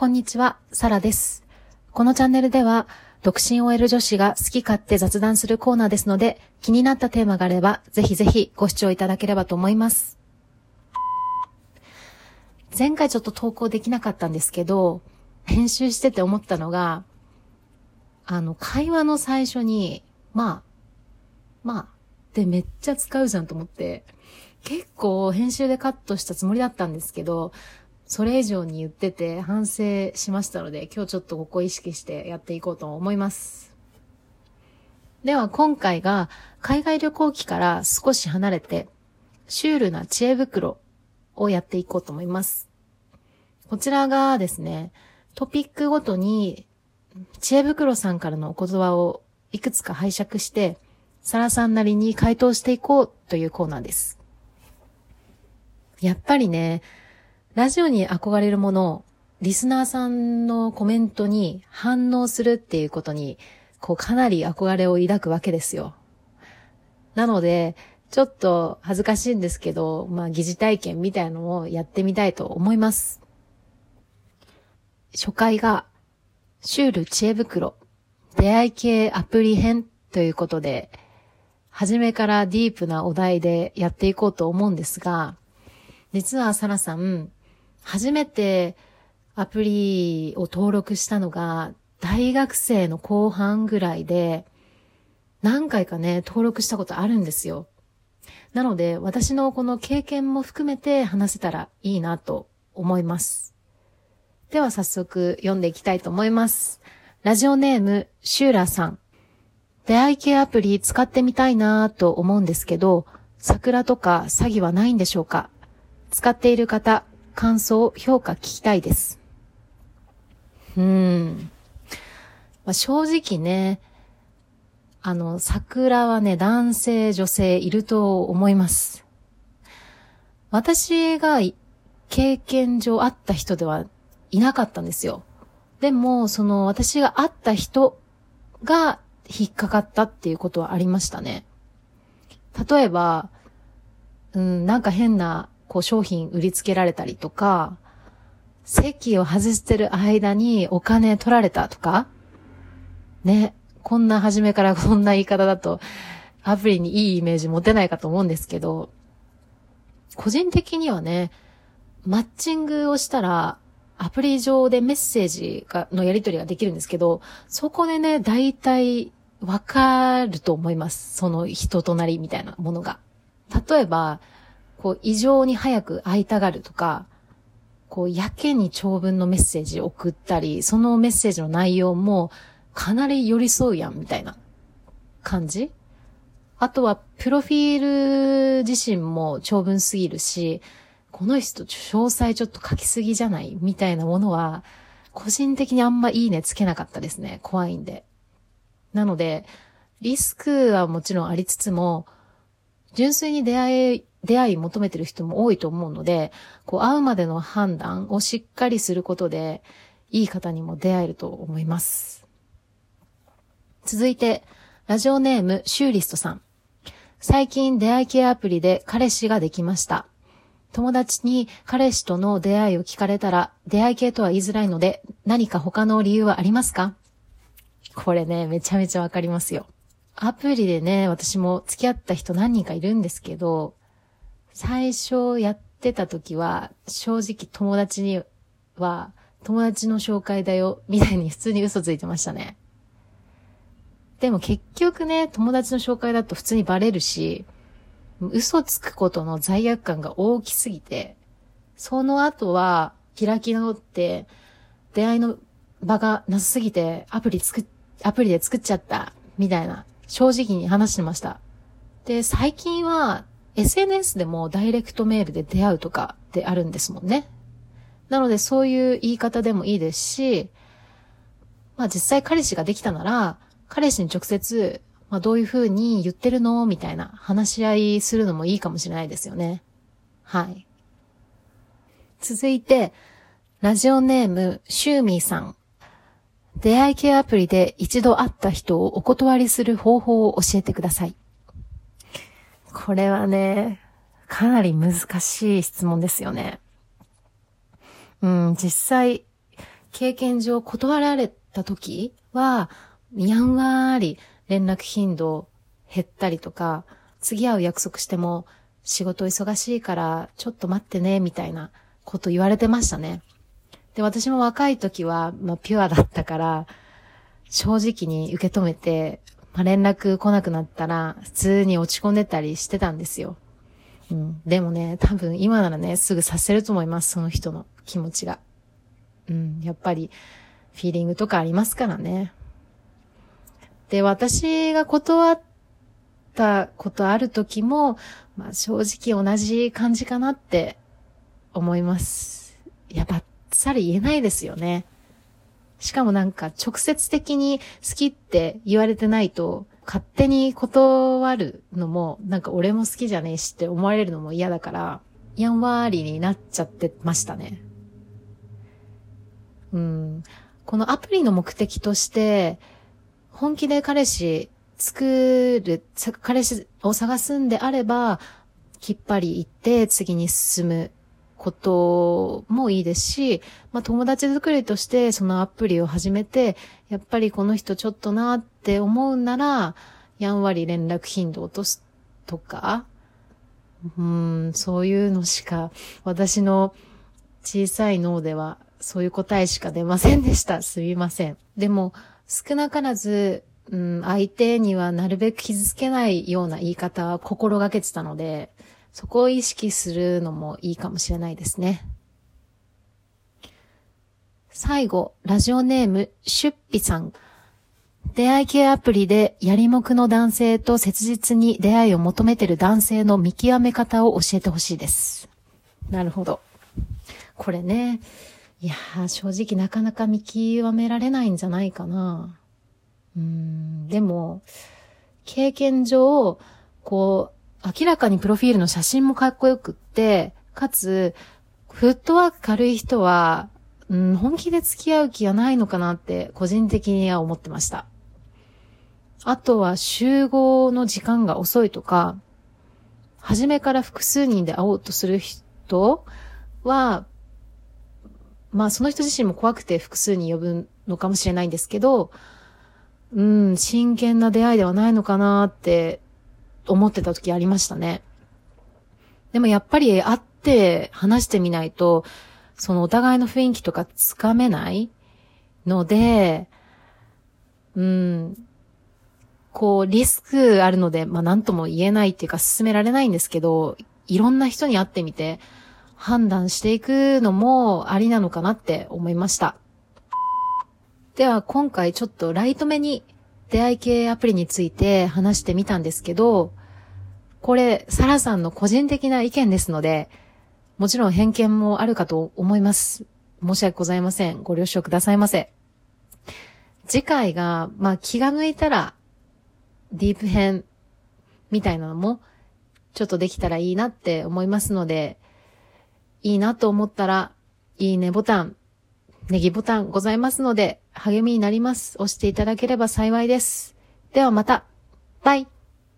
こんにちは、サラです。このチャンネルでは、独身 OL 女子が好き勝手雑談するコーナーですので、気になったテーマがあれば、ぜひぜひご視聴いただければと思います。前回ちょっと投稿できなかったんですけど、編集してて思ったのが、あの、会話の最初に、まあ、まあ、ってめっちゃ使うじゃんと思って、結構編集でカットしたつもりだったんですけど、それ以上に言ってて反省しましたので、今日ちょっとここ意識してやっていこうと思います。では今回が海外旅行機から少し離れて、シュールな知恵袋をやっていこうと思います。こちらがですね、トピックごとに知恵袋さんからのお言葉をいくつか拝借して、サラさんなりに回答していこうというコーナーです。やっぱりね、ラジオに憧れるものを、リスナーさんのコメントに反応するっていうことに、こうかなり憧れを抱くわけですよ。なので、ちょっと恥ずかしいんですけど、まあ疑似体験みたいのをやってみたいと思います。初回が、シュール知恵袋、出会い系アプリ編ということで、初めからディープなお題でやっていこうと思うんですが、実はサラさん、初めてアプリを登録したのが大学生の後半ぐらいで、何回かね、登録したことあるんですよ。なので、私のこの経験も含めて話せたらいいなと思います。では早速読んでいきたいと思います。ラジオネーム、シューラーさん。出会い系アプリ使ってみたいなと思うんですけど、桜とか詐欺はないんでしょうか？使っている方、感想、評価聞きたいです。うん。まあ、正直ね、あの、桜はね、男性、女性いると思います。私が経験上会った人ではいなかったんですよ。でも、その私が会った人が引っかかったっていうことはありましたね。例えば、うん、なんか変なこう商品売りつけられたりとか、席を外してる間にお金取られたとか、ね、こんな初めから こんな言い方だと、アプリにいいイメージ持てないかと思うんですけど、個人的にはね、マッチングをしたら、アプリ上でメッセージが、のやり取りができるんですけど、そこでね、大体わかると思います。その人となりみたいなものが。例えば、こう、異常に早く会いたがるとか、こう、やけに長文のメッセージを送ったり、そのメッセージの内容もかなり寄り添うやん、みたいな感じあとは、プロフィール自身も長文すぎるし、この人詳細ちょっと書きすぎじゃないみたいなものは、個人的にあんまいいねつけなかったですね。怖いんで。なので、リスクはもちろんありつつも、純粋に出会い出会い求めてる人も多いと思うので、こう、会うまでの判断をしっかりすることで、いい方にも出会えると思います。続いて、ラジオネーム、シューリストさん。最近出会い系アプリで彼氏ができました。友達に彼氏との出会いを聞かれたら、出会い系とは言いづらいので、何か他の理由はありますか？これね、めちゃめちゃわかりますよ。アプリでね、私も付き合った人何人かいるんですけど、最初やってた時は、正直友達には、友達の紹介だよ、みたいに普通に嘘ついてましたね。でも結局ね、友達の紹介だと普通にバレるし、嘘つくことの罪悪感が大きすぎて、その後は開き直って、出会いの場がなさすぎて、アプリ作、アプリで作っちゃった、みたいな、正直に話してました。で、最近は SNS でもダイレクトメールで出会うとかってあるんですもんね。なのでそういう言い方でもいいですし、まあ実際彼氏ができたなら、彼氏に直接、まあどういう風に言ってるの？みたいな話し合いするのもいいかもしれないですよね。はい。続いて、ラジオネーム、シューミーさん。出会い系アプリで一度会った人をお断りする方法を教えてください。これはね、かなり難しい質問ですよね。うん、実際、経験上断られた時は、やんわーり連絡頻度減ったりとか、次会う約束しても仕事忙しいからちょっと待ってね、みたいなこと言われてましたね。で、私も若い時は、まあ、ピュアだったから、正直に受け止めて、まあ、連絡来なくなったら、普通に落ち込んでたりしてたんですよ。うん。でもね、多分今ならね、すぐさせると思います、その人の気持ちが。うん。やっぱり、フィーリングとかありますからね。で、私が断ったことある時も、まあ正直同じ感じかなって思います。や、ばっさり言えないですよね。しかもなんか直接的に好きって言われてないと、勝手に断るのも、なんか俺も好きじゃねえしって思われるのも嫌だから、やんわりになっちゃってましたね。うん。このアプリの目的として、本気で彼氏作る、彼氏を探すんであれば、きっぱり行って次に進むこともいいですし、まあ友達作りとしてそのアプリを始めて、やっぱりこの人ちょっとなって思うなら、やんわり連絡頻度を落とすとか、うん、そういうのしか、私の小さい脳ではそういう答えしか出ませんでした。すみません。でも、少なからず、うん、相手にはなるべく傷つけないような言い方は心がけてたので、そこを意識するのもいいかもしれないですね。最後、ラジオネーム、シュッピさん。出会い系アプリでやりもくの男性と切実に出会いを求めてる男性の見極め方を教えてほしいです。なるほど。これね、いやー、正直なかなか見極められないんじゃないかな。うん、でも、経験上、こう、明らかにプロフィールの写真もかっこよくって、かつ、フットワーク軽い人は、うん、本気で付き合う気がないのかなって個人的には思ってました。あとは集合の時間が遅いとか、初めから複数人で会おうとする人は、まあその人自身も怖くて複数に呼ぶのかもしれないんですけど、うん、真剣な出会いではないのかなって思ってた時ありましたね。でもやっぱり会って話してみないと、そのお互いの雰囲気とかつかめないので、うん、こう、リスクあるので、まあなんとも言えないっていうか進められないんですけど、いろんな人に会ってみて、判断していくのもありなのかなって思いました。では今回ちょっとライト目に出会い系アプリについて話してみたんですけど、これ、サラさんの個人的な意見ですので、もちろん偏見もあるかと思います。申し訳ございません。ご了承くださいませ。次回が、まあ気が向いたら、ディープ編みたいなのも、ちょっとできたらいいなって思いますので、いいなと思ったら、いいねボタン、ネギボタンございますので、励みになります。押していただければ幸いです。ではまた。バイ。